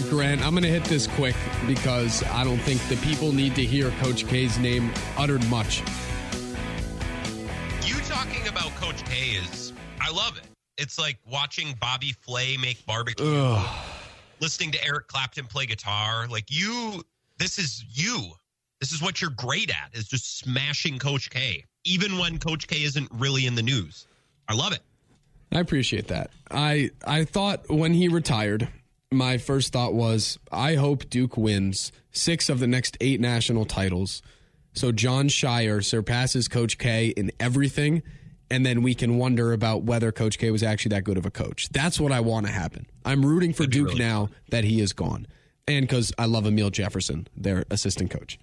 Right, Grant, I'm going to hit this quick because I don't think the people need to hear Coach K's name uttered much. You talking about Coach K is, I love it. It's like watching Bobby Flay make barbecue, Ugh. listening to Eric Clapton play guitar. Like you, this is you. This is what you're great at, is just smashing Coach K, even when Coach K isn't really in the news. I love it. I appreciate that. I I thought when he retired, my first thought was I hope Duke wins six of the next eight national titles. So Jon Scheyer surpasses Coach K in everything, and then we can wonder about whether Coach K was actually that good of a coach. That's what I want to happen. I'm rooting for Duke really now that he is gone, and because I love Amile Jefferson, their assistant coach.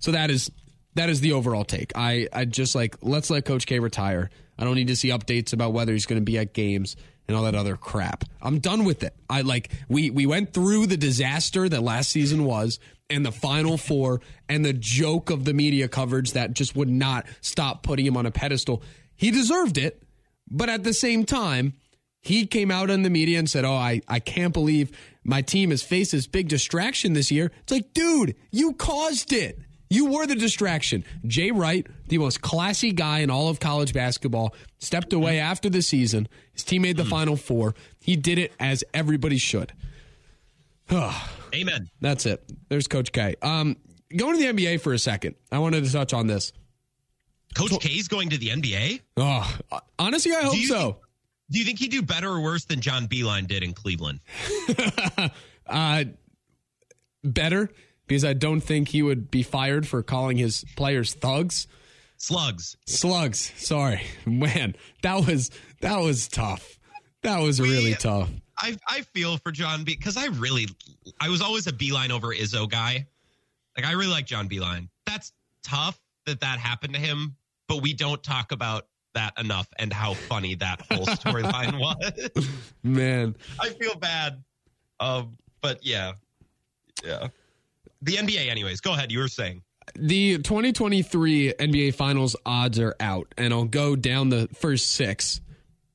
So that is that is the overall take. I I just like let's let Coach K retire. I don't need to see updates about whether he's going to be at games and all that other crap. I'm done with it. I like we we went through the disaster that last season was and the final four and the joke of the media coverage that just would not stop putting him on a pedestal. He deserved it, but at the same time, he came out in the media and said, "Oh, I I can't believe my team has faced this big distraction this year." It's like, dude, you caused it. You were the distraction. Jay Wright, the most classy guy in all of college basketball, stepped away after the season. His team made the final four. He did it as everybody should. Amen. That's it. There's Coach K. Um, going to the NBA for a second. I wanted to touch on this. Coach K's going to the NBA. Oh, honestly, I hope you so. think- do you think he'd do better or worse than John Beilein did in Cleveland? uh, better because I don't think he would be fired for calling his players thugs. Slugs. Slugs. Sorry, man. That was that was tough. That was really tough. I I feel for John B because I really I was always a Beilein over Izzo guy. Like I really like John Beilein. That's tough that that happened to him, but we don't talk about that enough and how funny that whole storyline was. Man, I feel bad. Um, but yeah, yeah. The NBA, anyways. Go ahead. You were saying. the 2023 NBA Finals odds are out, and I'll go down the first six,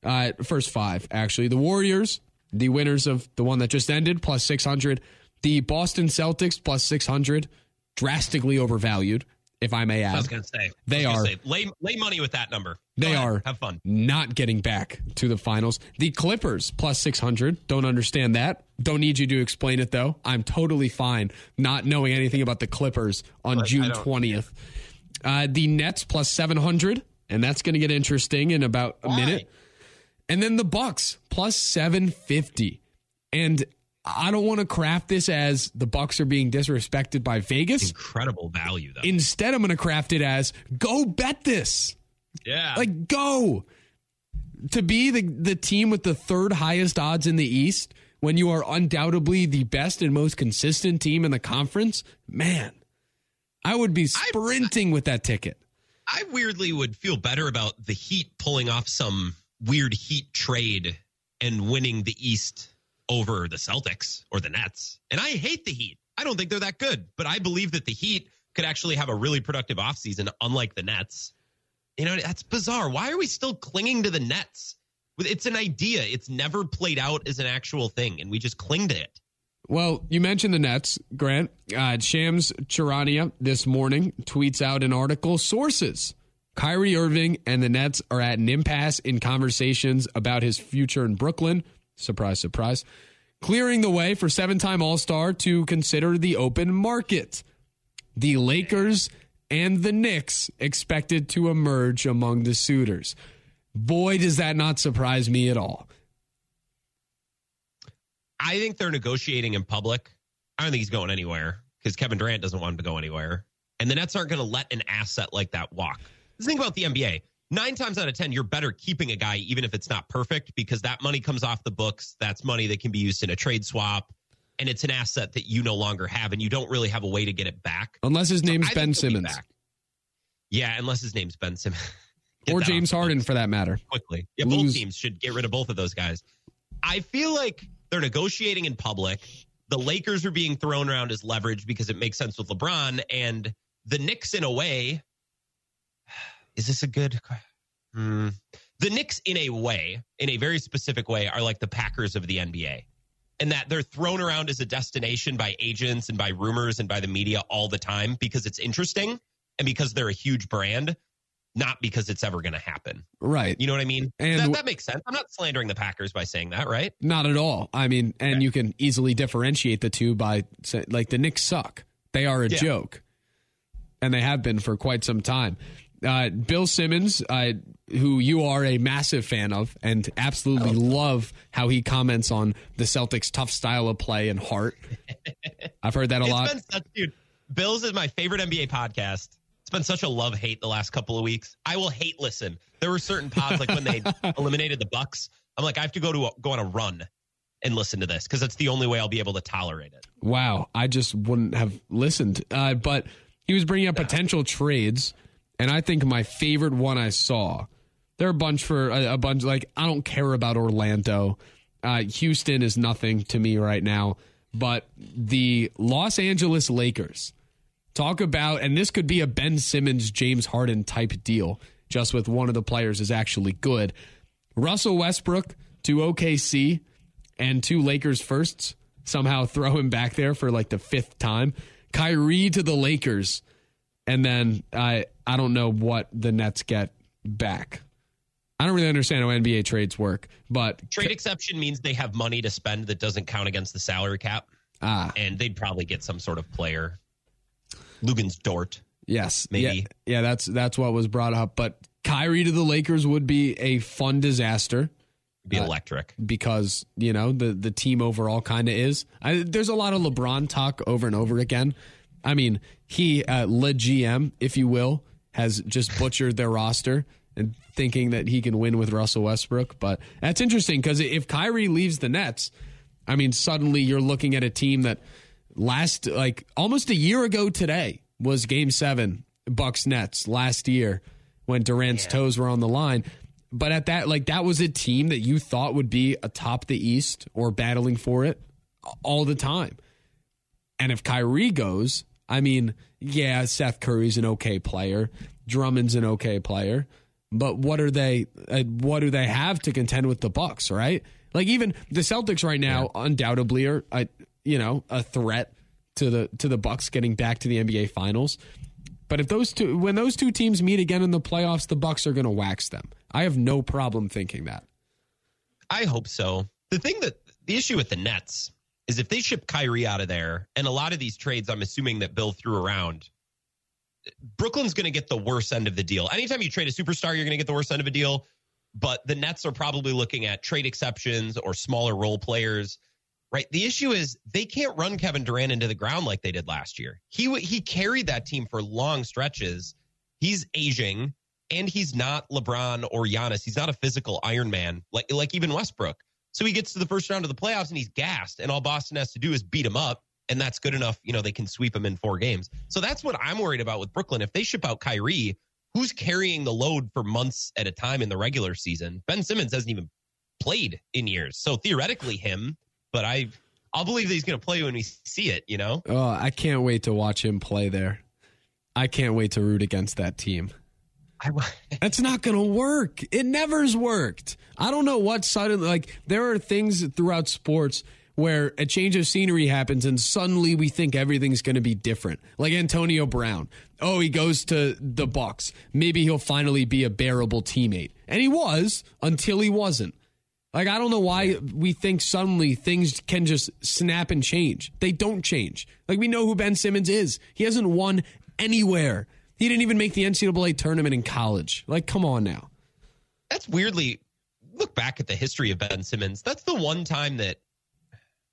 uh, first five actually. The Warriors, the winners of the one that just ended, plus 600. The Boston Celtics, plus 600, drastically overvalued, if I may ask. I was gonna say They are. say, lay lay money with that number. Go They ahead. are Have fun. not getting back to the finals. The Clippers plus 600. Don't understand that. Don't need you to explain it though. I'm totally fine not knowing anything about the Clippers on I June 20th. Uh, the Nets plus 700, and that's going to get interesting in about a Why? minute. And then the Bucks plus 750. And I don't want to craft this as the Bucks are being disrespected by Vegas. Incredible value though. Instead, I'm going to craft it as go bet this. yeah. Like go to be the the team with the third highest odds in the East when you are undoubtedly the best and most consistent team in the conference. Man, I would be sprinting with that ticket. I weirdly would feel better about the Heat pulling off some weird Heat trade and winning the East over the Celtics or the Nets. And I hate the Heat. I don't think they're that good, but I believe that the Heat could actually have a really productive offseason, unlike the Nets. You know, that's bizarre. Why are we still clinging to the Nets? It's an idea. It's never played out as an actual thing, and we just cling to it. Well, you mentioned the Nets, Grant. Uh, Shams Charania this morning tweets out an article. Sources: Kyrie Irving and the Nets are at an impasse in conversations about his future in Brooklyn. Surprise, surprise. Clearing the way for seven-time All-Star to consider the open market. The Lakers and the Knicks expected to emerge among the suitors. Boy, does that not surprise me at all. I think they're negotiating in public. I don't think he's going anywhere because Kevin Durant doesn't want him to go anywhere. And the Nets aren't going to let an asset like that walk. Think about the NBA. Nine times out of 10, you're better keeping a guy, even if it's not perfect, because that money comes off the books. That's money that can be used in a trade swap. And it's an asset that you no longer have, and you don't really have a way to get it back. Unless his name's I Ben he'll be Simmons. Yeah, unless his name's Ben Simmons. Or James Harden for that matter. quickly. Yeah, Lose- both teams should get rid of both of those guys. I feel like they're negotiating in public. The Lakers are being thrown around as leverage because it makes sense with LeBron, and the Knicks, in a way, is this a good? Hmm. The Knicks, in a way, in a very specific way, are like the Packers of the NBA, and that they're thrown around as a destination by agents and by rumors and by the media all the time because it's interesting and because they're a huge brand, not because it's ever going to happen. Right. You know what I mean? And that, that makes sense. I'm not slandering the Packers by saying that, right? Not at all. I mean, and Okay. you can easily differentiate the two by say, like the Knicks suck. They are a Yeah. joke, and they have been for quite some time. Uh, Bill Simmons, uh, who you are a massive fan of, and absolutely love how he comments on the Celtics' tough style of play and heart. I've heard that a It's lot. been such, dude. Bills is my favorite NBA podcast. It's been such a love hate the last couple of weeks. I will hate listen. There were certain pods like when they eliminated the Bucks. I'm like, I have to go to a, go on a run and listen to this because that's the only way I'll be able to tolerate it. Wow, I just wouldn't have listened. Uh, but he was bringing up potential trades, and I think my favorite one I saw. There are a bunch for a, a bunch. Like I don't care about Orlando. Uh, Houston is nothing to me right now. But the Los Angeles Lakers talk about, and this could be a Ben Simmons, James Harden type deal, just with one of the players is actually good. Russell Westbrook to OKC and two Lakers firsts somehow throw him back there for like the fifth time. Kyrie to the Lakers, and then I I don't know what the Nets get back. I don't really understand how NBA trades work, but Trade exception means they have money to spend that doesn't count against the salary cap, ah and they'd probably get some sort of player. Luguentz Dort. yes, Maybe. yeah, yeah, that's that's what was brought up. But Kyrie to the Lakers would be a fun disaster. Be Uh, electric. because you know the the team overall kind of is. I, there's a lot of LeBron talk over and over again. I mean, he uh, le GM, if you will, has just butchered their roster and thinking that he can win with Russell Westbrook. But that's interesting because if Kyrie leaves the Nets, I mean, suddenly you're looking at a team that last like almost a year ago today was Game Seven Bucks Nets last year when Durant's toes were on the line. But at that, like that was a team that you thought would be atop the East or battling for it all the time. And if Kyrie goes, I mean, yeah, Seth Curry's an okay player, Drummond's an okay player, but what are they? Uh, what do they have to contend with the Bucks? Right? Like even the Celtics right now, undoubtedly are, uh, you know, a threat to the to the Bucks getting back to the NBA Finals. But if those two, when those two teams meet again in the playoffs, the Bucks are going to wax them. I have no problem thinking that. I hope so. The thing that the issue with the Nets is if they ship Kyrie out of there, and a lot of these trades, I'm assuming that Bill threw around, Brooklyn's going to get the worst end of the deal. Anytime you trade a superstar, you're going to get the worst end of a deal. But the Nets are probably looking at trade exceptions or smaller role players. Right. The issue is they can't run Kevin Durant into the ground like they did last year. He he carried that team for long stretches. He's aging and he's not LeBron or Giannis. He's not a physical Iron Man like like even Westbrook. So he gets to the first round of the playoffs and he's gassed, and all Boston has to do is beat him up, and that's good enough. You know they can sweep him in four games. So that's what I'm worried about with Brooklyn. If they ship out Kyrie, who's carrying the load for months at a time in the regular season? Ben Simmons hasn't even played in years, so theoretically him. But I I'll believe that he's going to play when we see it. You know. Oh, I can't wait to watch him play there. I can't wait to root against that team. I, That's not going to work. It never's worked. I don't know what suddenly, like, there are things throughout sports where a change of scenery happens and suddenly we think everything's going to be different. Like Antonio Brown. Oh, he goes to the Bucks. Maybe he'll finally be a bearable teammate. And he was until he wasn't. Like, I don't know why we think suddenly things can just snap and change. They don't change. Like, we know who Ben Simmons is. He hasn't won anywhere. He didn't even make the NCAA tournament in college. Like, come on now. that's weirdly look back at the history of Ben Simmons. That's the one time that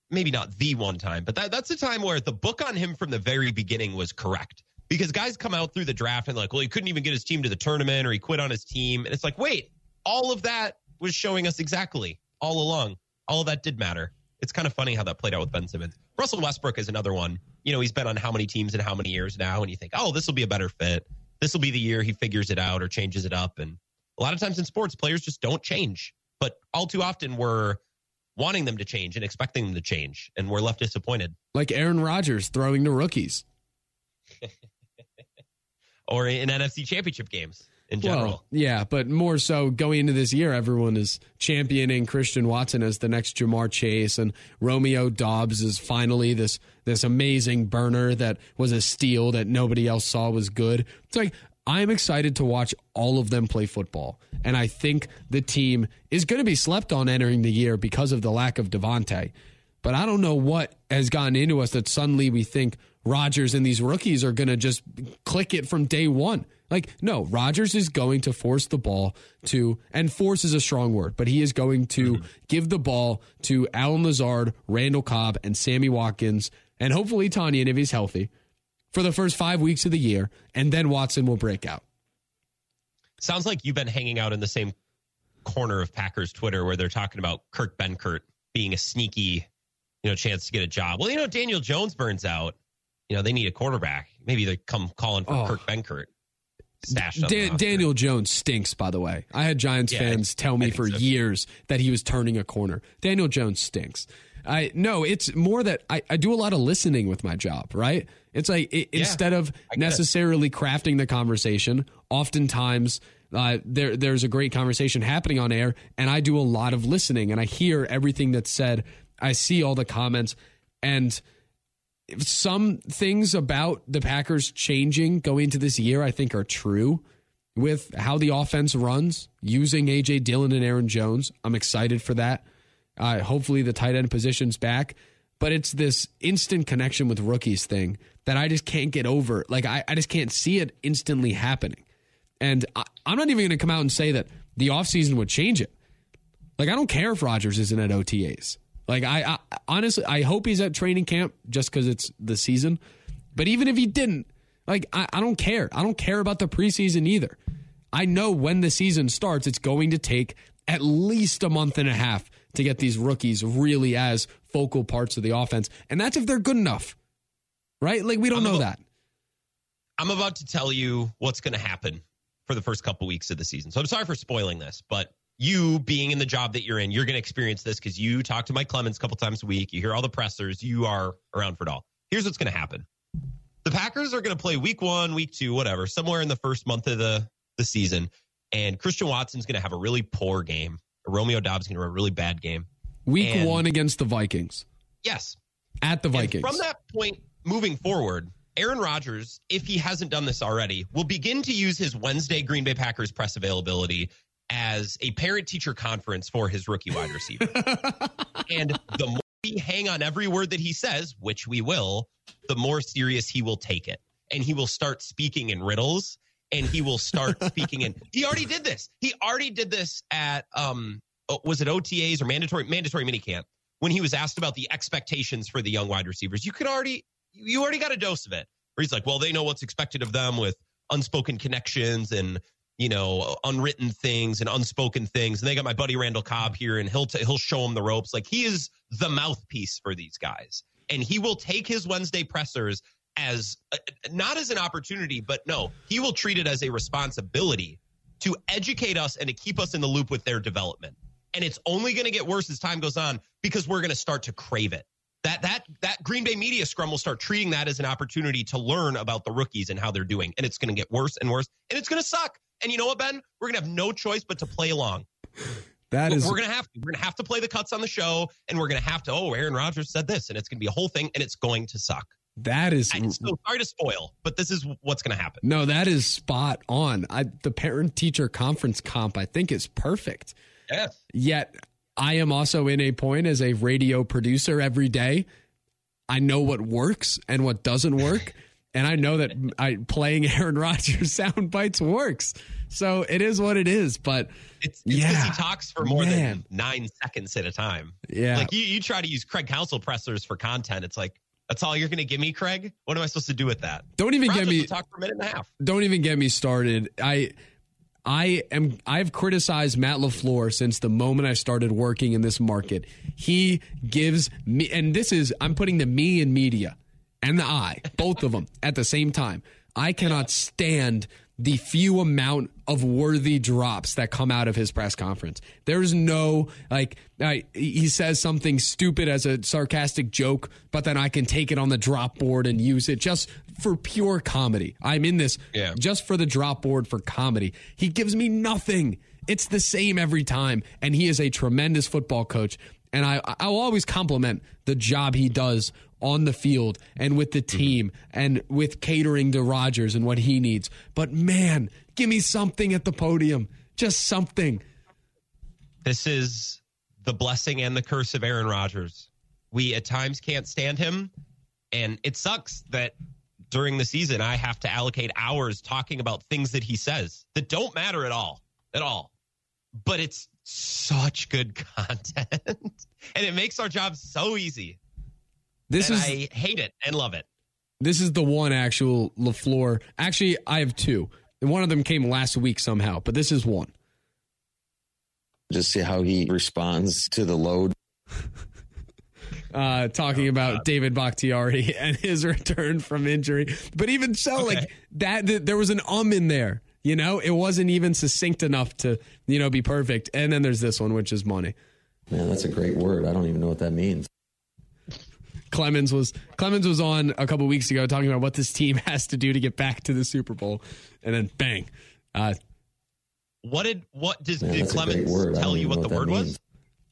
maybe not the one time, but that, that's the time where the book on him from the very beginning was correct. Because guys come out through the draft and like, well, he couldn't even get his team to the tournament or he quit on his team. And it's like, wait, all of that was showing us exactly all along. All of that did matter. It's kind of funny how that played out with Ben Simmons. Russell Westbrook is another one. You know, he's been on how many teams in how many years now, and you think, oh, this will be a better fit. This will be the year he figures it out or changes it up. And a lot of times in sports, players just don't change. But all too often, we're wanting them to change and expecting them to change, and we're left disappointed. Like Aaron Rodgers throwing to rookies. Or in NFC championship games, in general. Well, yeah, but more so going into this year, everyone is championing Christian Watson as the next Ja'Marr Chase, and Romeo Doubs is finally this this amazing burner that was a steal that nobody else saw was good. It's like I'm excited to watch all of them play football. And I think the team is going to be slept on entering the year because of the lack of Davante. But I don't know what has gotten into us that suddenly we think Rodgers and these rookies are going to just click it from day one. Like, no, Rodgers is going to force the ball to, and force is a strong word, but he is going to mm-hmm. give the ball to Allen Lazard, Randall Cobb, and Sammy Watkins, and hopefully Tonyan if he's healthy for the first five weeks of the year, and then Watson will break out. Sounds like you've been hanging out in the same corner of Packers Twitter where they're talking about Kurt Benkert being a sneaky, you know, chance to get a job. Well, you know, Daniel Jones burns out. You know, they need a quarterback. Maybe they come calling for oh. Kurt Benkert. Dan- Daniel Jones stinks, by the way. I had Giants yeah, fans tell me for so. years that he was turning a corner. Daniel Jones stinks. I no, it's more that I, I do a lot of listening with my job, right? It's like it, yeah, instead of necessarily it. crafting the conversation, oftentimes uh, there there's a great conversation happening on air, and I do a lot of listening, and I hear everything that's said. I see all the comments, and some things about the Packers changing going into this year, I think, are true with how the offense runs using AJ Dillon and Aaron Jones. I'm excited for that. Uh, hopefully, the tight end position's back, but it's this instant connection with rookies thing that I just can't get over. Like, I, I just can't see it instantly happening. And I, am not even going to come out and say that the offseason would change it. Like, I don't care if Rodgers isn't at OTAs. Like, I, I honestly, I hope he's at training camp just because it's the season. But even if he didn't, like, I, I don't care. I don't care about the preseason either. I know when the season starts, it's going to take at least a month and a half to get these rookies really as focal parts of the offense. And that's if they're good enough right? Like we don't I'm know about, that. I'm about to tell you what's going to happen for the first couple weeks of the season. So I'm sorry for spoiling this, but you being in the job that you're in, you're going to experience this because you talk to Mike Clemens a couple times a week. You hear all the pressers. You are around for it all. Here's what's going to happen. The Packers are going to play week one, week two, whatever, somewhere in the first month of the, the season. And Christian Watson's going to have a really poor game. Romeo Doubs going to have a really bad game. Week and, one against the Vikings. Yes. At the Vikings. And from that point moving forward, Aaron Rodgers, if he hasn't done this already, will begin to use his Wednesday Green Bay Packers press availability as a parent teacher conference for his rookie wide receiver. and the more we hang on every word that he says, which we will, the more serious he will take it. And he will start speaking in riddles and he will start speaking in. He already did this. He already did this at, um, oh, was it OTAs or mandatory, mandatory minicamp? When he was asked about the expectations for the young wide receivers, you could already you already got a dose of it. Where he's like, well, they know what's expected of them with unspoken connections and you know unwritten things and unspoken things. And they got my buddy Randall Cobb here, and he'll t- he'll show them the ropes. Like he is the mouthpiece for these guys, and he will take his Wednesday pressers as uh, not as an opportunity, but no, he will treat it as a responsibility to educate us and to keep us in the loop with their development. And it's only going to get worse as time goes on because we're going to start to crave it that that that Green Bay media scrum will start treating that as an opportunity to learn about the rookies and how they're doing, and it's going to get worse and worse, and it's going to suck. And you know what, Ben? We're going to have no choice but to play along. That is, we're going to have to. We're going to have to play the cuts on the show, and we're going to have to. Oh, Aaron Rodgers said this, and it's going to be a whole thing, and it's going to suck. That is I'm so sorry to spoil, but this is what's going to happen. No, that is spot on. I, the parent teacher conference comp, I think, is perfect. Yes. Yet I am also in a point as a radio producer every day. I know what works and what doesn't work. and I know that I, playing Aaron Rodgers sound bites works. So it is what it is. But it's, it's yeah, he talks for more man. than nine seconds at a time. Yeah. Like you, you try to use Craig Counsell pressers for content. It's like, that's all you're going to give me, Craig? What am I supposed to do with that? Don't even get me talk for a minute and a half. Don't even get me started. I I am I've criticized Matt LaFleur since the moment I started working in this market. He gives me and this is I'm putting the me in media and the I, both of them at the same time. I cannot stand the few amount of worthy drops that come out of his press conference. There's no like uh, he says something stupid as a sarcastic joke, but then I can take it on the drop board and use it just for pure comedy. I'm in this Yeah. just for the drop board for comedy. He gives me nothing. It's the same every time, and he is a tremendous football coach. And I, I'll always compliment the job he does on the field and with the mm-hmm. team and with catering to Rodgers and what he needs. But man, give me something at the podium, just something. This is the blessing and the curse of Aaron Rodgers. We at times can't stand him, and it sucks that during the season I have to allocate hours talking about things that he says that don't matter at all, at all. But it's such good content, and it makes our job so easy. This and is I hate it and love it. this is the one actual Lafleur. Actually, I have two, one of them came last week somehow, but this is one. just see how he responds to the load. uh, talking about David Bakhtiari and his return from injury. But even so, Okay. like that, th- there was an um in there. You know, it wasn't even succinct enough to you know be perfect. And then there's this one, which is money. Man, that's a great word. I don't even know what that means. Clemens was Clemens was on a couple weeks ago talking about what this team has to do to get back to the Super Bowl, and then bang. Uh, What did what does Man, did that's a great Clemens tell you even what the word that was?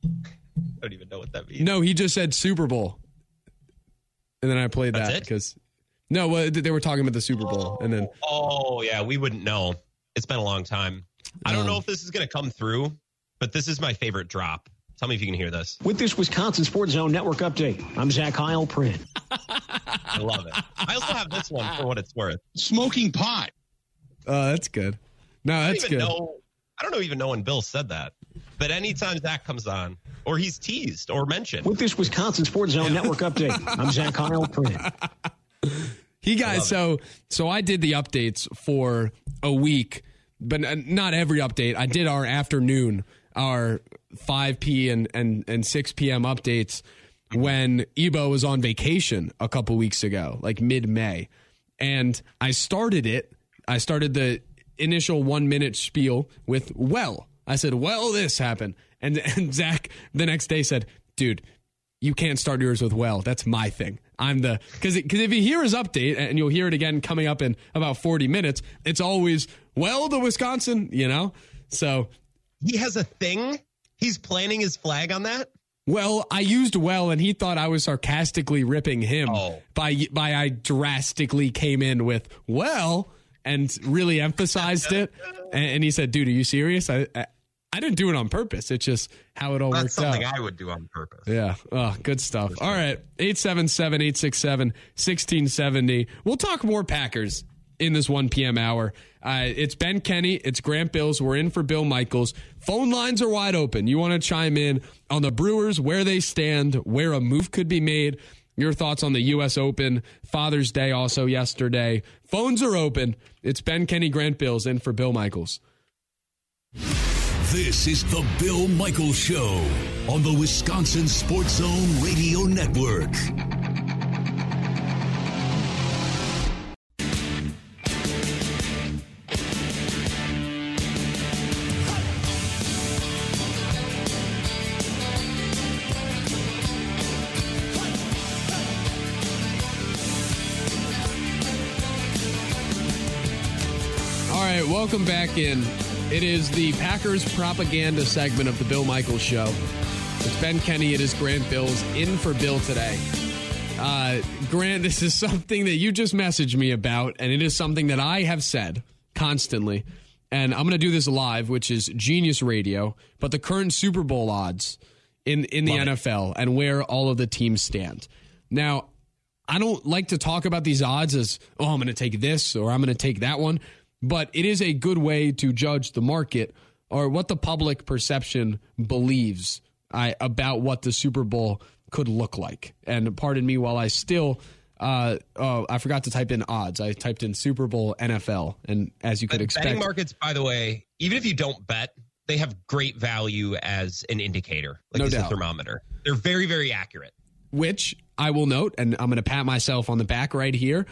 I don't even know what that means. no, he just said Super Bowl, and then I played That's that because no, well, they were talking about the Super Bowl, and then Oh yeah, we wouldn't know. It's been a long time. I don't Um, know if this is going to come through, but this is my favorite drop. Tell me if you can hear this. With this Wisconsin Sports Zone Network update, I'm Zach Heilprin. I love it. I also have this one for what it's worth. smoking pot. uh, that's good. No, that's don't good. know. I don't know even know when Bill said that. But anytime Zach comes on, or he's teased or mentioned, With this Wisconsin Sports Zone Network update, I'm Zach Heilprin. He got so so I did the updates for a week, but not every update. I did our afternoon, our 5 p and and and 6 p.m. updates when Ebo was on vacation a couple weeks ago, like mid-May. And I started it. I started the initial 1-minute spiel with well. I said, "Well, this happened." And and Zach the next day said, "Dude, you can't start yours with well. That's my thing. I'm the because because if you hear his update and you'll hear it again coming up in about 40 minutes, it's always well the Wisconsin, you know. So he has a thing. He's planting his flag on that. well, I used well, and he thought I was sarcastically ripping him Oh. by by I drastically came in with well and really emphasized it, and, and he said, "Dude, are you serious? I, I I didn't do it on purpose. It's just how it all That's worked something. I would do on purpose. Yeah. Oh, good stuff. All right. 877 867 1670. We'll talk more Packers in this 1 p.m. hour. Uh, it's Ben Kenny. It's Grant Bills. We're in for Bill Michaels. Phone lines are wide open. You want to chime in on the Brewers, where they stand, where a move could be made. Your thoughts on the U.S. Open, Father's Day also yesterday. Phones are open. It's Ben Kenny, Grant Bills in for Bill Michaels. This is the Bill Michaels Show on the Wisconsin Sports Zone Radio Network. Right, welcome back in. It is the Packers propaganda segment of the Bill Michaels Show. It's Ben Kenny. It is Grant Bills in for Bill today. Uh, Grant, this is something that you just messaged me about, and it is something that I have said constantly. And I'm going to do this live, which is genius radio. But the current Super Bowl odds in in the NFL and where all of the teams stand. Now, I don't like to talk about these odds as, oh, I'm going to take this or I'm going to take that one, but it is a good way to judge the market or what the public perception believes I, about what the Super Bowl could look like. And pardon me while I still, uh, oh, I forgot to type in odds. I typed in Super Bowl NFL, and as you could But expect, betting markets, by the way, even if you don't bet, they have great value as an indicator, like No as doubt. a thermometer. They're very, very accurate. which I will note, and I'm going to pat myself on the back right here.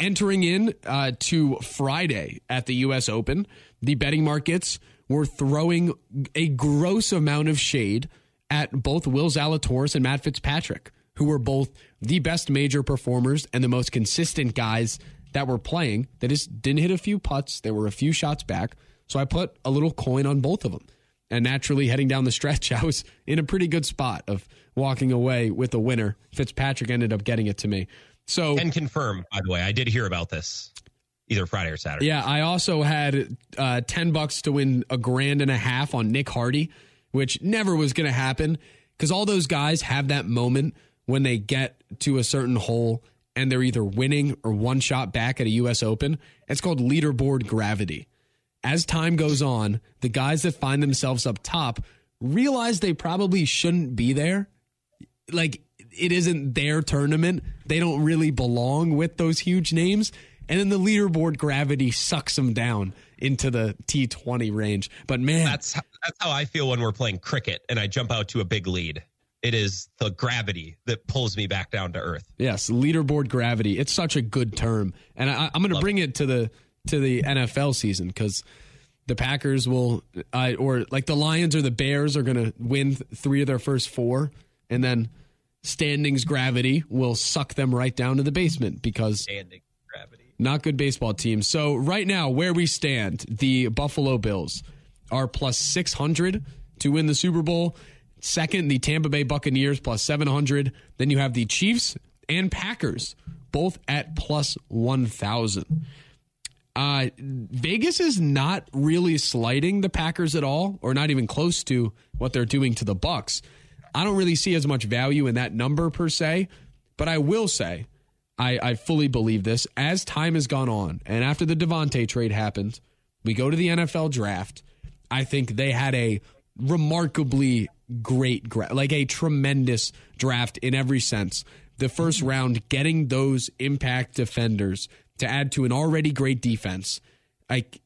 Entering in uh, to Friday at the U.S. Open, the betting markets were throwing a gross amount of shade at both Will Zalatoris and Matt Fitzpatrick, who were both the best major performers and the most consistent guys that were playing. They just didn't hit a few putts. There were a few shots back. So I put a little coin on both of them. And naturally, heading down the stretch, I was in a pretty good spot of walking away with a winner. Fitzpatrick ended up getting it to me. So and confirm, by the way, I did hear about this either Friday or Saturday. Yeah, I also had uh, ten bucks to win a grand and a half on Nick Hardy, which never was going to happen because all those guys have that moment when they get to a certain hole and they're either winning or one shot back at a U.S. Open. It's called leaderboard gravity. As time goes on, the guys that find themselves up top realize they probably shouldn't be there. Like it isn't their tournament. They don't really belong with those huge names. And then the leaderboard gravity sucks them down into the T20 range. But man, That's how, that's how I feel when we're playing cricket and I jump out to a big lead. It is the gravity that pulls me back down to earth. yes, leaderboard gravity. It's such a good term. And I, I'm going to bring it to the to the NFL season because the Packers will, uh, or like the Lions or the Bears are going to win th- three of their first four, and then standings gravity will suck them right down to the basement because Standing gravity. not good baseball teams. So right now, where we stand, the Buffalo Bills are plus six hundred to win the Super Bowl. Second, the Tampa Bay Buccaneers plus seven hundred. Then you have the Chiefs and Packers both at plus one thousand. Uh, Vegas is not really slighting the Packers at all, or not even close to what they're doing to the Bucks. I don't really see as much value in that number per se, but I will say, I, I fully believe this. As time has gone on, and after the Davante trade happened, we go to the NFL draft. I think they had a remarkably great, like a tremendous draft in every sense. The first round, getting those impact defenders to add to an already great defense. Like,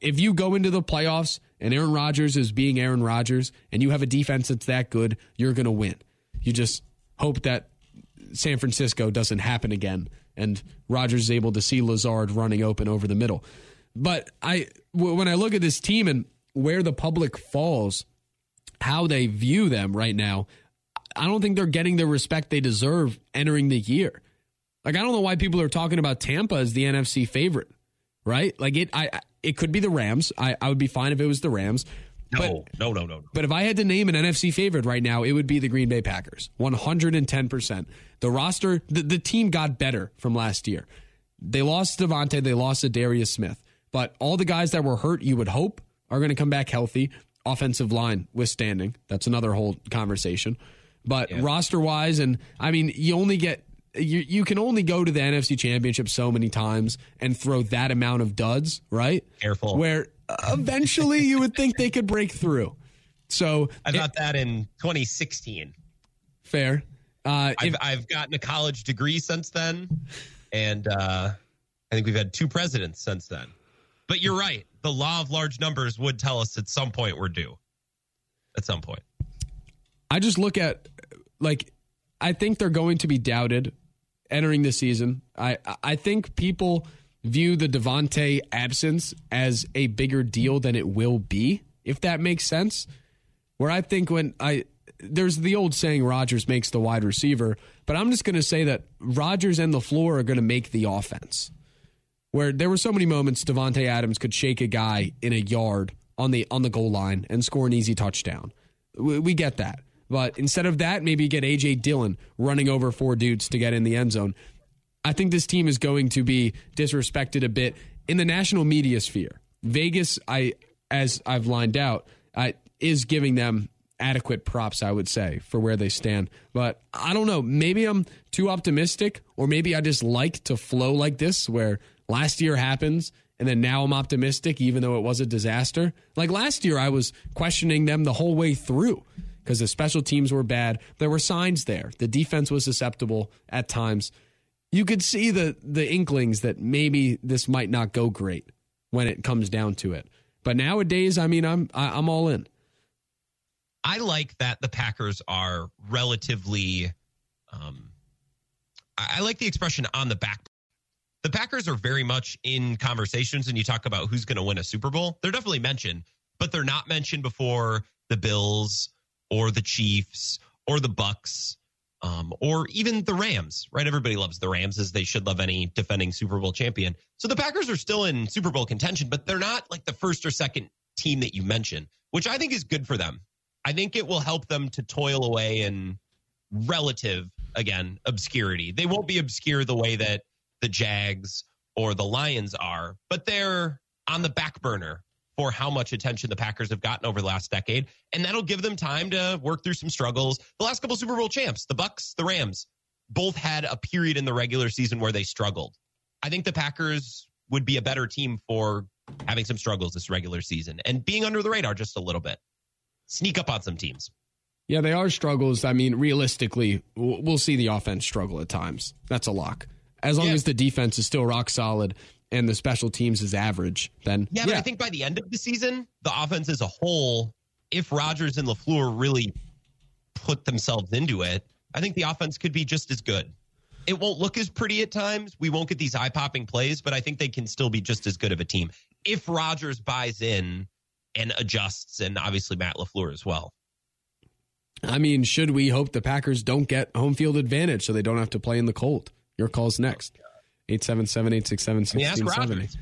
if you go into the playoffs and Aaron Rodgers is being Aaron Rodgers and you have a defense that's that good, you're going to win. You just hope that San Francisco doesn't happen again and Rodgers is able to see Lazard running open over the middle. But I when I look at this team and where the public falls, how they view them right now, I don't think they're getting the respect they deserve entering the year. Like I don't know why people are talking about Tampa as the NFC favorite, right? Like it I it could be the Rams. I, I would be fine if it was the Rams. No, But no, no, no, no. but if I had to name an NFC favorite right now, it would be the Green Bay Packers. 110%. The roster, the, the team got better from last year. They lost Davante, they lost Za'Darius Smith. But all the guys that were hurt, you would hope, are going to come back healthy. Offensive line withstanding. That's another whole conversation. But roster wise, and I mean, you only get you you can only go to the NFC Championship so many times and throw that amount of duds, right? Careful. Where eventually you would think they could break through. So I got that in 2016. fair. Uh, I've, I've gotten a college degree since then, and uh, I think we've had two presidents since then. But you're right. The law of large numbers would tell us at some point we're due. At some point. I just look at like I think they're going to be doubted entering the season. I I think people view the Davante absence as a bigger deal than it will be, if that makes sense. Where I think when I there's the old saying Rodgers makes the wide receiver, but I'm just going to say that Rodgers and LaFleur are going to make the offense. Where there were so many moments Davante Adams could shake a guy in a yard on the on the goal line and score an easy touchdown. We, we get that. But instead of that, maybe get AJ Dillon running over four dudes to get in the end zone. I think this team is going to be disrespected a bit in the national media sphere. Vegas, I as I've lined out, uh, is giving them adequate props, I would say, for where they stand. But I don't know. Maybe I'm too optimistic, or maybe I just like to flow like this, where last year happens and then now I'm optimistic, even though it was a disaster. Like last year, I was questioning them the whole way through because the special teams were bad. There were signs there. The defense was susceptible at times. You could see the the inklings that maybe this might not go great when it comes down to it. But nowadays, I mean, I'm I, I'm all in. I like that the Packers are relatively. Um, I I like the expression on the back. the Packers are very much in conversations and you talk about who's going to win a Super Bowl. They're definitely mentioned, but they're not mentioned before the Bills or the Chiefs or the Bucks um, or even the Rams, right? Everybody loves the Rams as they should love any defending Super Bowl champion. So the Packers are still in Super Bowl contention, but they're not like the first or second team that you mentioned, which I think is good for them. I think it will help them to toil away in relative, again, obscurity. They won't be obscure the way that the Jags or the Lions are, but they're on the back burner for how much attention the Packers have gotten over the last decade, and that'll give them time to work through some struggles. The last couple Super Bowl champs, the Bucks, the Rams, both had a period in the regular season where they struggled. I think the Packers would be a better team for having some struggles this regular season and being under the radar just a little bit. Sneak up on some teams. Yeah, they are struggles. I mean, realistically, we'll see the offense struggle at times. That's a lock. As long yeah. as the defense is still rock solid and the special teams is average, then yeah, yeah. But I think by the end of the season, the offense as a whole, if Rodgers and Lafleur really put themselves into it, I think the offense could be just as good. It won't look as pretty at times. We won't get these eye popping plays, but I think they can still be just as good of a team if Rodgers buys in and adjusts, and obviously Matt Lafleur as well. I mean, should we hope the Packers don't get home field advantage so they don't have to play in the cold? Your call's next. 877 867 1670.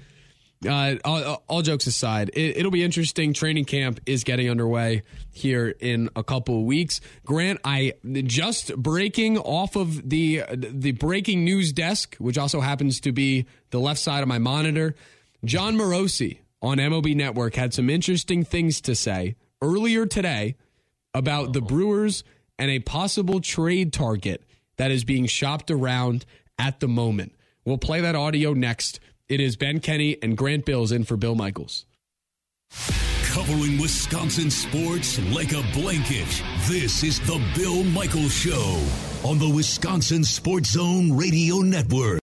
Uh, all, all, jokes aside, it, will be interesting. Training camp is getting underway here in a couple of weeks. Grant, I just breaking off of the the breaking news desk, which also happens to be the left side of my monitor. Jon Morosi on MLB Network had some interesting things to say earlier today about the Brewers and a possible trade target that is being shopped around at the moment. We'll play that audio next. It is Ben Kenny and Grant Bills in for Bill Michaels. Covering Wisconsin sports like a blanket. This is the Bill Michaels Show on the Wisconsin Sports Zone Radio Network.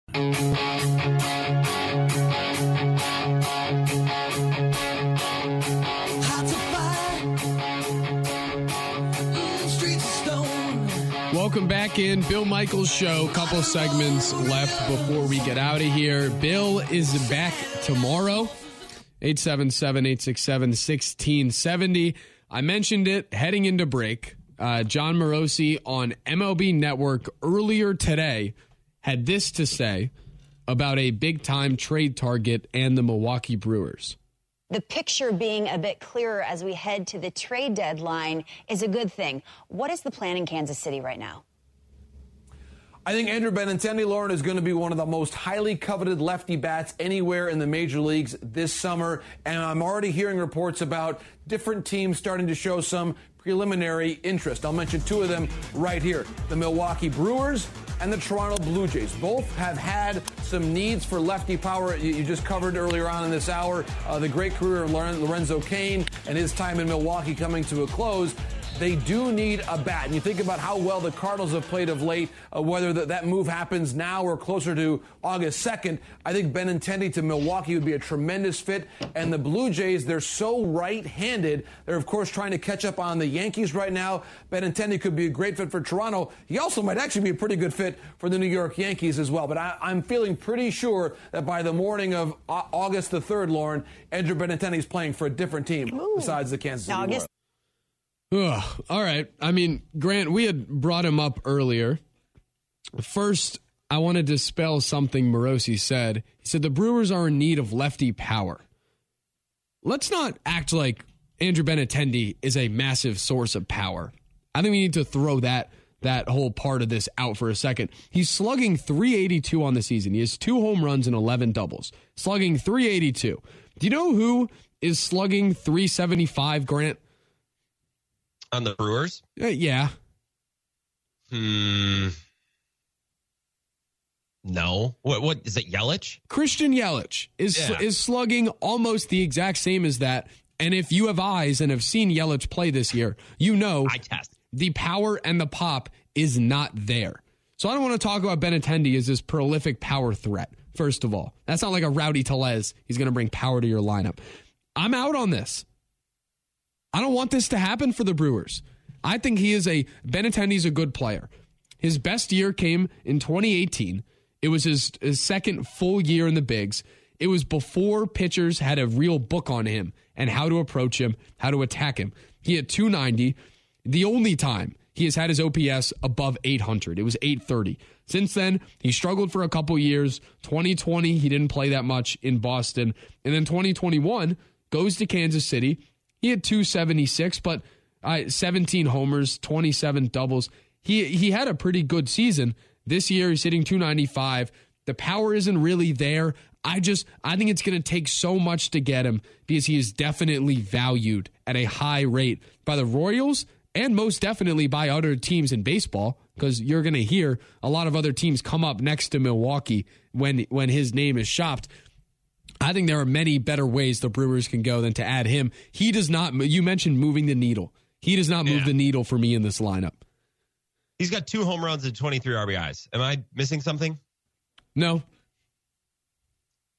Back in Bill Michaels show. Couple segments left before we get out of here. Bill is back tomorrow. 877-867-1670. I mentioned it heading into break. Uh, Jon Morosi on MLB Network earlier today had this to say about a big time trade target and the Milwaukee Brewers. The picture being a bit clearer as we head to the trade deadline is a good thing. What is the plan in Kansas City right now? I think Andrew Benintendi, Lauren, is going to be one of the most highly coveted lefty bats anywhere in the major leagues this summer. And I'm already hearing reports about different teams starting to show some preliminary interest. I'll mention two of them right here the Milwaukee Brewers and the Toronto Blue Jays. Both have had some needs for lefty power. You, just covered earlier on in this hour uh, the great career of Lorenzo Cain and his time in Milwaukee coming to a close they do need a bat. And you think about how well the Cardinals have played of late, uh, whether the, that move happens now or closer to August 2nd, I think Benintendi to Milwaukee would be a tremendous fit. And the Blue Jays, they're so right handed. They're, of course, trying to catch up on the Yankees right now. Benintendi could be a great fit for Toronto. He also might actually be a pretty good fit for the New York Yankees as well. But I, am feeling pretty sure that by the morning of August the 3rd, Lauren, Andrew Benintendi is playing for a different team Ooh. besides the Kansas City Royals. Ugh, all right. I mean, Grant, we had brought him up earlier. First, I want to dispel something Morosi said. He said the Brewers are in need of lefty power. Let's not act like Andrew Benintendi is a massive source of power. I think we need to throw that that whole part of this out for a second. He's slugging 382 on the season. He has two home runs and 11 doubles. Slugging 382. Do you know who is slugging 375, Grant? On the Brewers? Uh, yeah. Hmm. No. What? What is it? Yelich? Christian Yelich is yeah. is slugging almost the exact same as that. And if you have eyes and have seen Yelich play this year, you know I test the power and the pop is not there. So I don't want to talk about Benintendi as this prolific power threat. First of all, that's not like a Rowdy Tellez. He's going to bring power to your lineup. I'm out on this. I don't want this to happen for the Brewers. I think he is a Benintendi's a good player. His best year came in 2018. It was his, his second full year in the bigs. It was before pitchers had a real book on him and how to approach him, how to attack him. He had 290. The only time he has had his OPS above 800, it was 830. Since then, he struggled for a couple years. 2020, he didn't play that much in Boston. And then 2021 goes to Kansas City. He had 276, but uh, 17 homers, 27 doubles. He he had a pretty good season. This year he's hitting 295. The power isn't really there. I just I think it's going to take so much to get him because he is definitely valued at a high rate by the Royals and most definitely by other teams in baseball because you're going to hear a lot of other teams come up next to Milwaukee when when his name is shopped. I think there are many better ways the Brewers can go than to add him. He does not. You mentioned moving the needle. He does not move Yeah. the needle for me in this lineup. He's got two home runs and 23 RBIs. Am I missing something? No,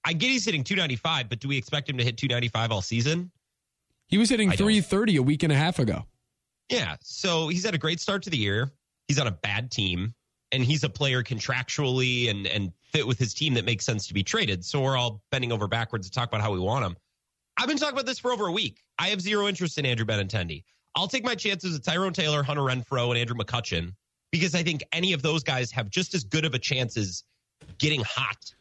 I get he's hitting 295, but do we expect him to hit 295 all season? he was hitting I don't. 330 a week and a half ago. Yeah. So he's had a great start to the year. He's on a bad team, and he's a player contractually and and fit with his team that makes sense to be traded. So we're all bending over backwards to talk about how we want him. I've been talking about this for over a week. I have zero interest in Andrew Benintendi. I'll take my chances with Tyrone Taylor, Hunter Renfroe, and Andrew McCutchen because I think any of those guys have just as good of a chance as getting hot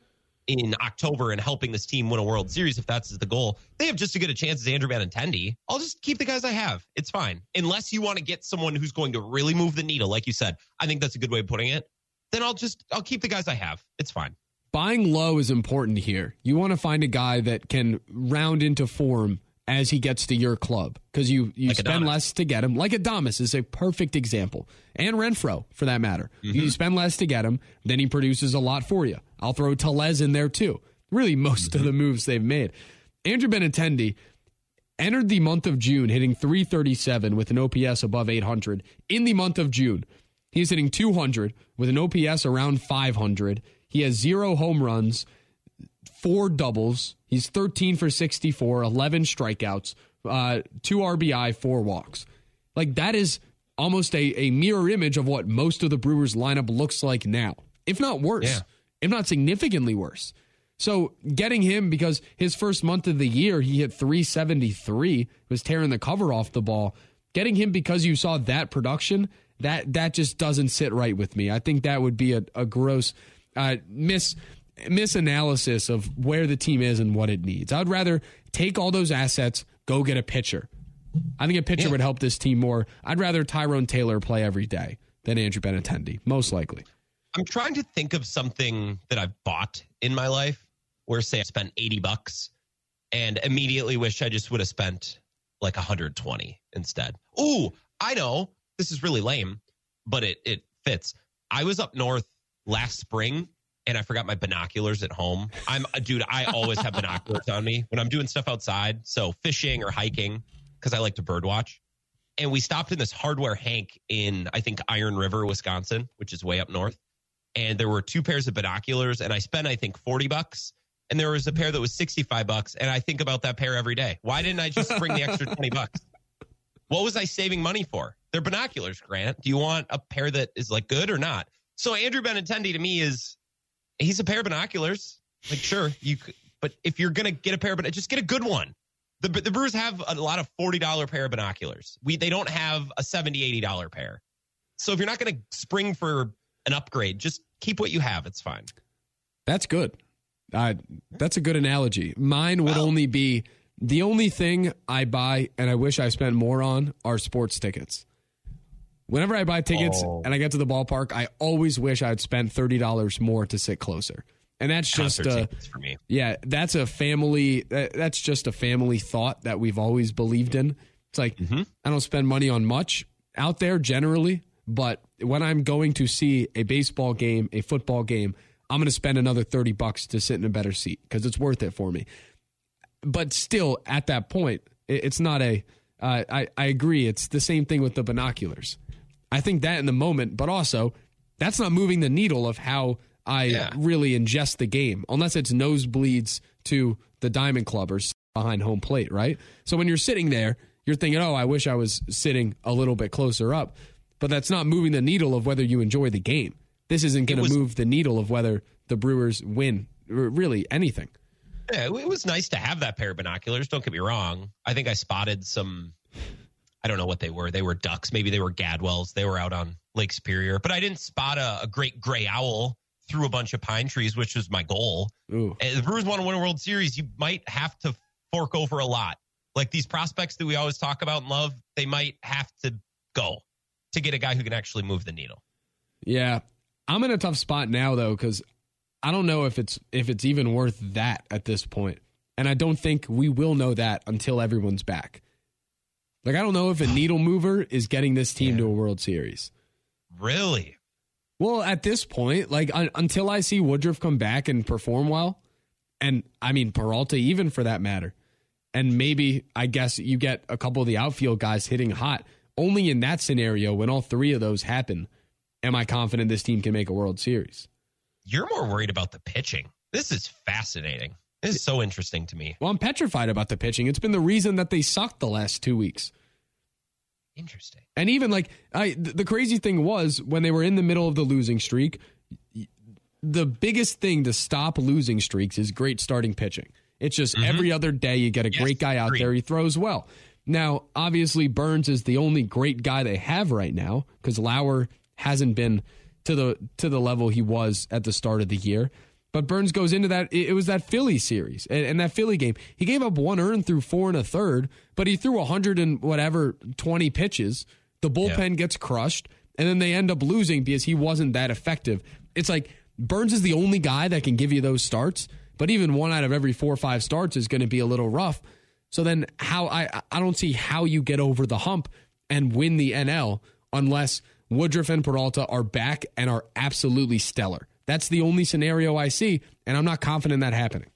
in October and helping this team win a World Series if that's the goal. They have just as good a chance as Andrew Benintendi. I'll just keep the guys I have. It's fine. Unless you want to get someone who's going to really move the needle, like you said. I think that's a good way of putting it. Then I'll just I'll keep the guys I have. It's fine. Buying low is important here. You want to find a guy that can round into form as he gets to your club because you you Like spend less to get him. Like Adames is a perfect example, and Renfroe for that matter. Mm-hmm. You spend less to get him, then he produces a lot for you. I'll throw Tellez in there too. Really, most of the Mm-hmm. moves they've made. Andrew Benintendi entered the month of June hitting 337 with an OPS above 800. In the month of June, he is hitting 200 with an OPS around 500. He has zero home runs, four doubles. He's 13 for 64, 11 strikeouts, uh, two RBI, four walks. Like that is almost a, a mirror image of what most of the Brewers lineup looks like now, if not worse, Yeah. if not significantly worse. So getting him because his first month of the year he hit 373, was tearing the cover off the ball. Getting him because you saw that production, that that just doesn't sit right with me. I think that would be a, a gross uh, miss misanalysis of where the team is and what it needs. I'd rather take all those assets, go get a pitcher. I think a pitcher Yeah. would help this team more. I'd rather Tyrone Taylor play every day than Andrew Benintendi, most likely. I'm trying to think of something that I've bought in my life where say I spent 80 bucks and immediately wish I just would have spent like 120 instead. Ooh, I know. This is really lame, but it it fits. I was up north last spring and I forgot my binoculars at home. I'm a dude, I always have binoculars on me when I'm doing stuff outside, so fishing or hiking cuz I like to birdwatch. And we stopped in this hardware Hank in I think Iron River, Wisconsin, which is way up north and there were two pairs of binoculars and I spent I think 40 bucks and there was a pair that was 65 bucks and I think about that pair every day. Why didn't I just bring the extra 20 bucks? What was I saving money for? They're binoculars, Grant. Do you want a pair that is like good or not? So Andrew Benintendi to me is he's a pair of binoculars. Like sure, you could, but if you're going to get a pair but just get a good one. The the Brewers have a lot of $40 pair of binoculars. We they don't have a 70 $80 pair. So if you're not going to spring for an upgrade, just keep what you have. It's fine. That's good. Uh, that's a good analogy. Mine would Well- only be the only thing I buy and I wish I spent more on are sports tickets. Whenever I buy tickets Oh. and I get to the ballpark, I always wish I'd spent thirty dollars more to sit closer. And that's just Concert a for me. yeah, that's a family. that- That's just a family thought that we've always believed in. It's like I don't spend money on much out there generally, but when I'm going to see a baseball game, a football game, I'm going to spend another thirty bucks to sit in a better seat because it's worth it for me. But still, at that point, it- it's not a. Uh, I I agree. It's the same thing with the binoculars. I think that in the moment, but also that's not moving the needle of how I Yeah. really ingest the game, unless it's nosebleeds to the Diamond Club or behind home plate, right? So when you're sitting there, you're thinking, "Oh, I wish I was sitting a little bit closer up," but that's not moving the needle of whether you enjoy the game. This isn't going to move the needle of whether the Brewers win really anything. Yeah, it was nice to have that pair of binoculars. Don't get me wrong. I think I spotted some. I don't know what they were. They were ducks. Maybe they were gadwalls. They were out on Lake Superior. But I didn't spot a, a great gray owl through a bunch of pine trees, which was my goal. Ooh. And the Brewers want to win a World Series. You might have to fork over a lot. Like these prospects that we always talk about and love, they might have to go to get a guy who can actually move the needle. Yeah, I'm in a tough spot now though because I don't know if it's if it's even worth that at this point, and I don't think we will know that until everyone's back. Like I don't know if a needle mover is getting this team to a World Series. Really? Well, at this point, like un- until I see Woodruff come back and perform well, and I mean Peralta even for that matter, and maybe I guess you get a couple of the outfield guys hitting hot. Only in that scenario, when all three of those happen, am I confident this team can make a World Series? You're more worried about the pitching. This is fascinating. This is so interesting to me. Well, I'm petrified about the pitching. It's been the reason that they sucked the last two weeks. Interesting. And even like I, th- the crazy thing was when they were in the middle of the losing streak, the biggest thing to stop losing streaks is great starting pitching. It's just mm-hmm. every other day you get a Yes, great guy out agreed. there. He throws well. Now, obviously, Burnes is the only great guy they have right now because Lauer hasn't been to the to the level he was at the start of the year. But Burnes goes into that. It was that Philly series and, and that Philly game. He gave up one earn through four and a third, but he threw a hundred and whatever twenty pitches. The bullpen gets crushed, and then they end up losing because he wasn't that effective. It's like Burnes is the only guy that can give you those starts, but even one out of every four or five starts is going to be a little rough. So then, how I I don't see how you get over the hump and win the NL unless Woodruff and Peralta are back and are absolutely stellar. That's the only scenario I see, and I'm not confident in that happening.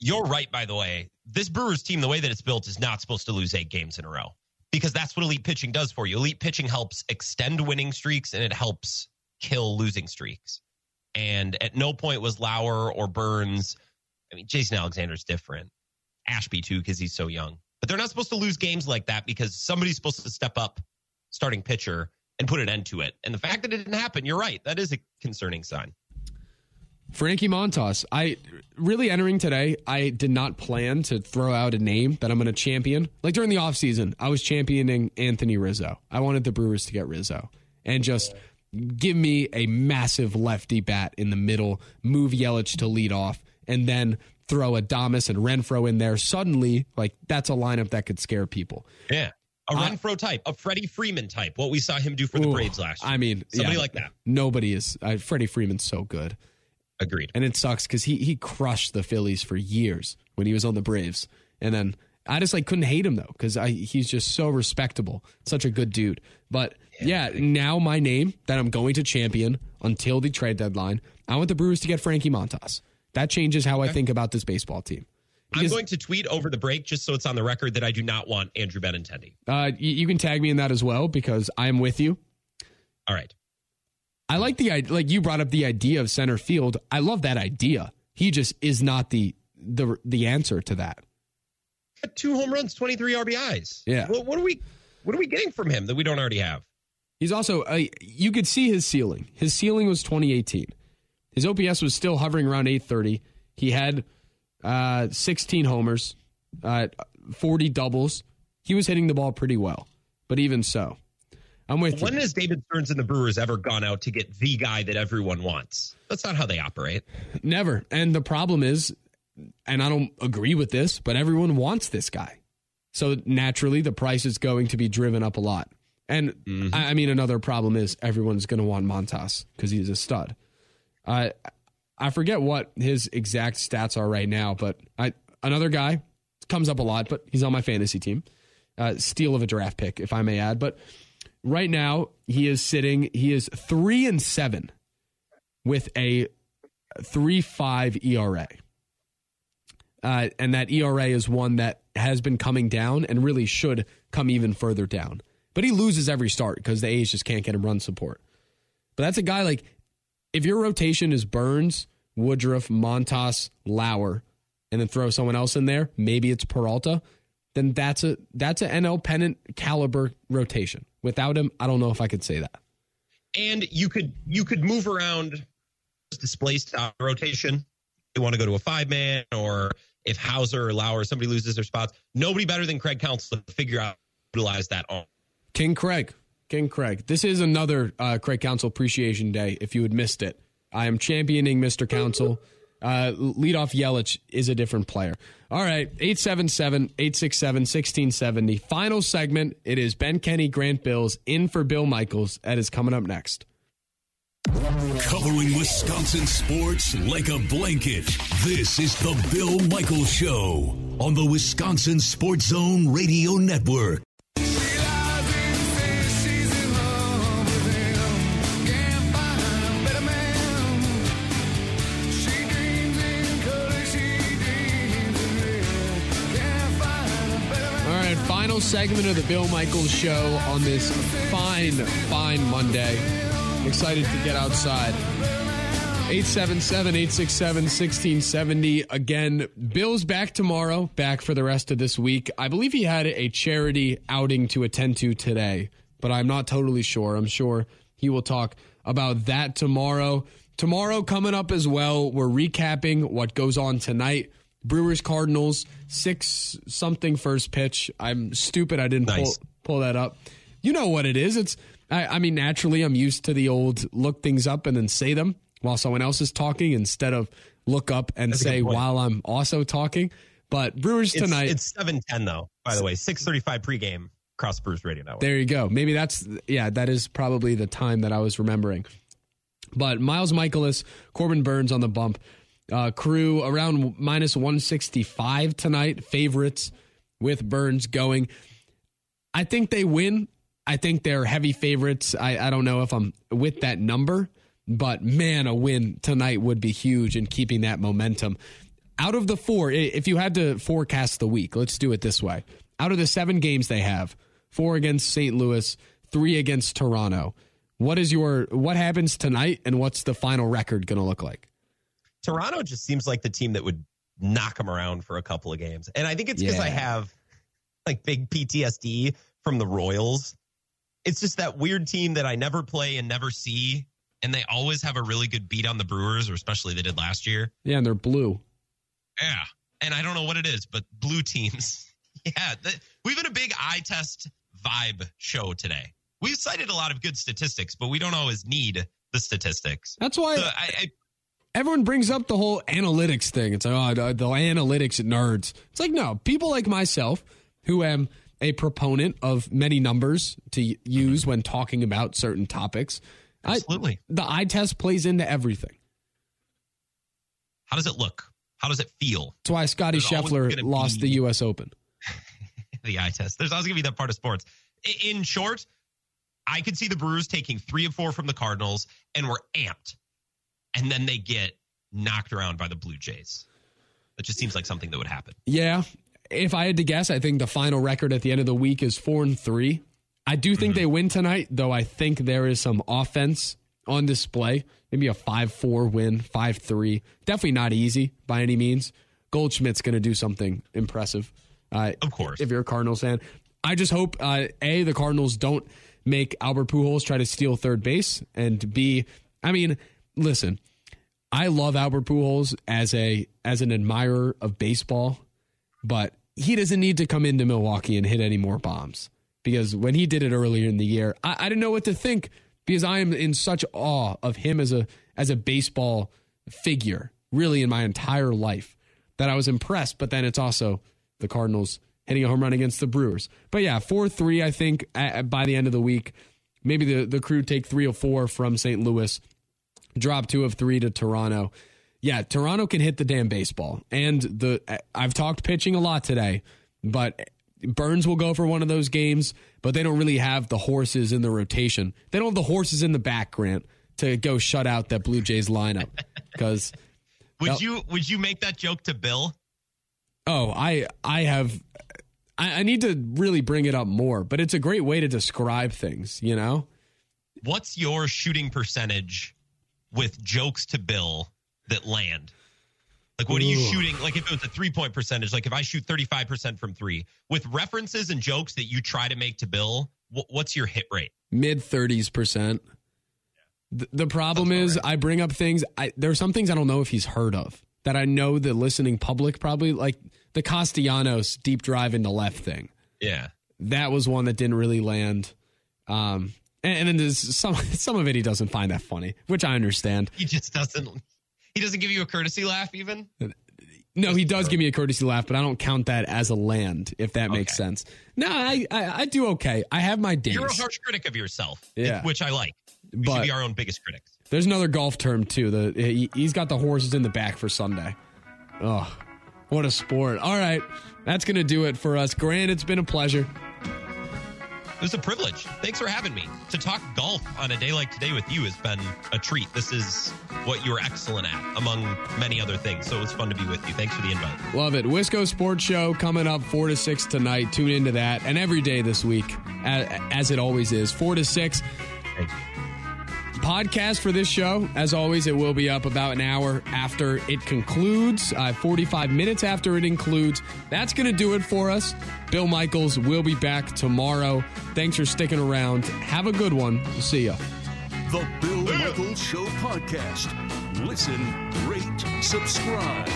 You're right, by the way. This Brewers team, the way that it's built, is not supposed to lose eight games in a row because that's what elite pitching does for you. Elite pitching helps extend winning streaks and it helps kill losing streaks. And at no point was Lauer or Burnes. I mean, Jason Alexander's different. Ashby, too, because he's so young. But they're not supposed to lose games like that because somebody's supposed to step up, starting pitcher, and put an end to it. And the fact that it didn't happen, you're right. That is a concerning sign. Frankie Montas, I really entering today, I did not plan to throw out a name that I'm going to champion. Like during the offseason, I was championing Anthony Rizzo. I wanted the Brewers to get Rizzo and just give me a massive lefty bat in the middle, move Yelich to lead off, and then throw Adames and Renfroe in there. Suddenly, like that's a lineup that could scare people. Yeah. A Renfroe type, a Freddie Freeman type, what we saw him do for the Braves last year. I mean, somebody yeah, like that. Nobody is. Uh, Freddie Freeman's so good. Agreed. and it sucks because he he crushed the Phillies for years when he was on the Braves, and then I just like couldn't hate him though because I he's just so respectable, such a good dude. But yeah, now my name that I'm going to champion until the trade deadline, I want the Brewers to get Frankie Montas. That changes how I think about this baseball team. I'm going to tweet over the break just so it's on the record that I do not want Andrew Benintendi. Uh, you, you can tag me in that as well because I'm with you. All right. I like the idea, like you brought up the idea of center field. I love that idea. He just is not the the the answer to that. Two home runs, 23 RBIs. Yeah. What, what are we what are we getting from him that we don't already have? He's also uh, you could see his ceiling. His ceiling was 2018. His OPS was still hovering around 830. He had uh, 16 homers, uh, 40 doubles. He was hitting the ball pretty well, but even so, I'm with When you. has David Stearns and the Brewers ever gone out to get the guy that everyone wants? That's not how they operate. Never. And the problem is, and I don't agree with this, but everyone wants this guy. So naturally, the price is going to be driven up a lot. And I, I mean, another problem is everyone's going to want Montas because he's a stud. Uh, I forget what his exact stats are right now, but I another guy comes up a lot, but he's on my fantasy team. Uh, steal of a draft pick, if I may add. But right now, he is sitting. He is three and seven with a three five ERA. Uh, and that ERA is one that has been coming down and really should come even further down. But he loses every start because the A's just can't get him run support. But that's a guy like if your rotation is Burnes, Woodruff, Montas, Lauer, and then throw someone else in there, maybe it's Peralta, then that's a that's a NL pennant caliber rotation. Without him, I don't know if I could say that. And you could you could move around displaced of rotation, You want to go to a five man, or if Houser or Lauer somebody loses their spots, nobody better than Craig Counsell to figure out utilize that arm. King Craig. King Craig. This is another uh, Craig Counsell Appreciation Day. If you had missed it, I am championing Mr. Counsell. Uh, leadoff Yelich is a different player. All right, 877 867 1670. Final segment. It is Ben Kenny, Grant Bills in for Bill Michaels. That is coming up next. Covering Wisconsin sports like a blanket. This is the Bill Michaels Show on the Wisconsin Sports Zone Radio Network. Final segment of the Bill Michaels Show on this fine, fine Monday. Excited to get outside. 877 867 1670. Again, Bill's back tomorrow, back for the rest of this week. I believe he had a charity outing to attend to today, but I'm not totally sure. I'm sure he will talk about that tomorrow. Tomorrow, coming up as well, we're recapping what goes on tonight. Brewers Cardinals, six something first pitch. I'm stupid. I didn't Nice. pull, pull that up. You know what it is. It's, I, I mean, naturally, I'm used to the old look things up and then say them while someone else is talking instead of look up and That's say while I'm also talking. But Brewers tonight. it's seven ten though. By the way, six thirty five pregame Cross Bruce Radio Network. There you go. Maybe that's yeah, that is probably the time that I was remembering. But Miles Mikolas, Corbin Burnes on the bump. Uh, crew around minus 165 tonight. Favorites with Burnes going. I think they win. I think they're heavy favorites. I, I don't know if I'm with that number, but man, a win tonight would be huge in keeping that momentum. Out of the four, if you had to forecast the week, let's do it this way. Out of the seven games they have, four against St. Louis, three against Toronto. What is your what happens tonight, and what's the final record going to look like? Toronto just seems like the team that would knock them around for a couple of games. And I think it's because I have like big PTSD from the Royals. It's just that weird team that I never play and never see. And they always have a really good beat on the Brewers, or especially they did last year. Yeah, and they're blue. Yeah. And I don't know what it is, but blue teams. Yeah. th- we've been a big eye test vibe show today. We've cited a lot of good statistics, but we don't always need the statistics. That's why So I, I, everyone brings up the whole analytics thing. It's like, oh, the, the analytics nerds. It's like, no, people like myself who am a proponent of many numbers to use when talking about certain topics. I, absolutely. the eye test plays into everything. How does it look? How does it feel? That's why Scotty There's Scheffler lost be- the U.S. Open. the eye test. There's always going to be that part of sports. In short, I could see the Brewers taking three of four from the Cardinals, and we're amped. And then they get knocked around by the Blue Jays. That just seems like something that would happen. Yeah. If I had to guess, I think the final record at the end of the week is four and three. I do think they win tonight, though I think there is some offense on display. Maybe a 5 4 win, 5 3. Definitely not easy by any means. Goldschmidt's going to do something impressive. Uh, Of course. If you're a Cardinals fan, I just hope, uh, A, the Cardinals don't make Albert Pujols try to steal third base, and B, I mean, listen, I love Albert Pujols as a as an admirer of baseball, but he doesn't need to come into Milwaukee and hit any more bombs because when he did it earlier in the year, I, I didn't know what to think because I am in such awe of him as a as a baseball figure, really in my entire life, that I was impressed. But then it's also the Cardinals hitting a home run against the Brewers. But yeah, four three. I think uh, by the end of the week, maybe the the crew take three or four from St. Louis drop two of three to Toronto. Yeah, Toronto can hit the damn baseball. And the I've talked pitching a lot today, but Burnes will go for one of those games, but they don't really have the horses in the rotation. They don't have the horses in the back, Grant, to go shut out that Blue Jays lineup. Because Would you would you make that joke to Bill? oh, I I have I, I need to really bring it up more, but it's a great way to describe things, you know? What's your shooting percentage with jokes to Bill that land? Like, what are you shooting? Like, if it was a three point percentage, like if I shoot 35% from three with references and jokes that you try to make to Bill, wh- what's your hit rate? Mid thirties percent. The, the problem is, I bring up things. I, there are some things I don't know if he's heard of that I know the listening public probably like the Castellanos deep drive into left thing. Yeah. That was one that didn't really land. Um, and, and then there's some some of it he doesn't find that funny, which I understand. He just doesn't. He doesn't give you a courtesy laugh, even. No, he does give me a courtesy laugh, but I don't count that as a land, if that makes Okay. sense. No, I, I I do okay. I have my days. You're a harsh critic of yourself, Yeah. which I like. We But- should be our own biggest critics. There's another golf term too. The he, he's got the horses in the back for Sunday. Oh, what a sport! All right, that's gonna do it for us. Grant, it's been a pleasure. It was a privilege. Thanks for having me. To talk golf on a day like today with you has been a treat. This is what you're excellent at, among many other things. So it was fun to be with you. Thanks for the invite. Love it. Wisco Sports Show coming up four to six tonight. Tune into that and every day this week, as, it always is, four to six. Thank you. Podcast for this show. As always, it will be up about an hour after it concludes, uh, 45 minutes after it includes. That's going to do it for us. Bill Michaels will be back tomorrow. Thanks for sticking around. Have a good one. See ya. The Bill Michaels Show podcast. Listen, rate, subscribe.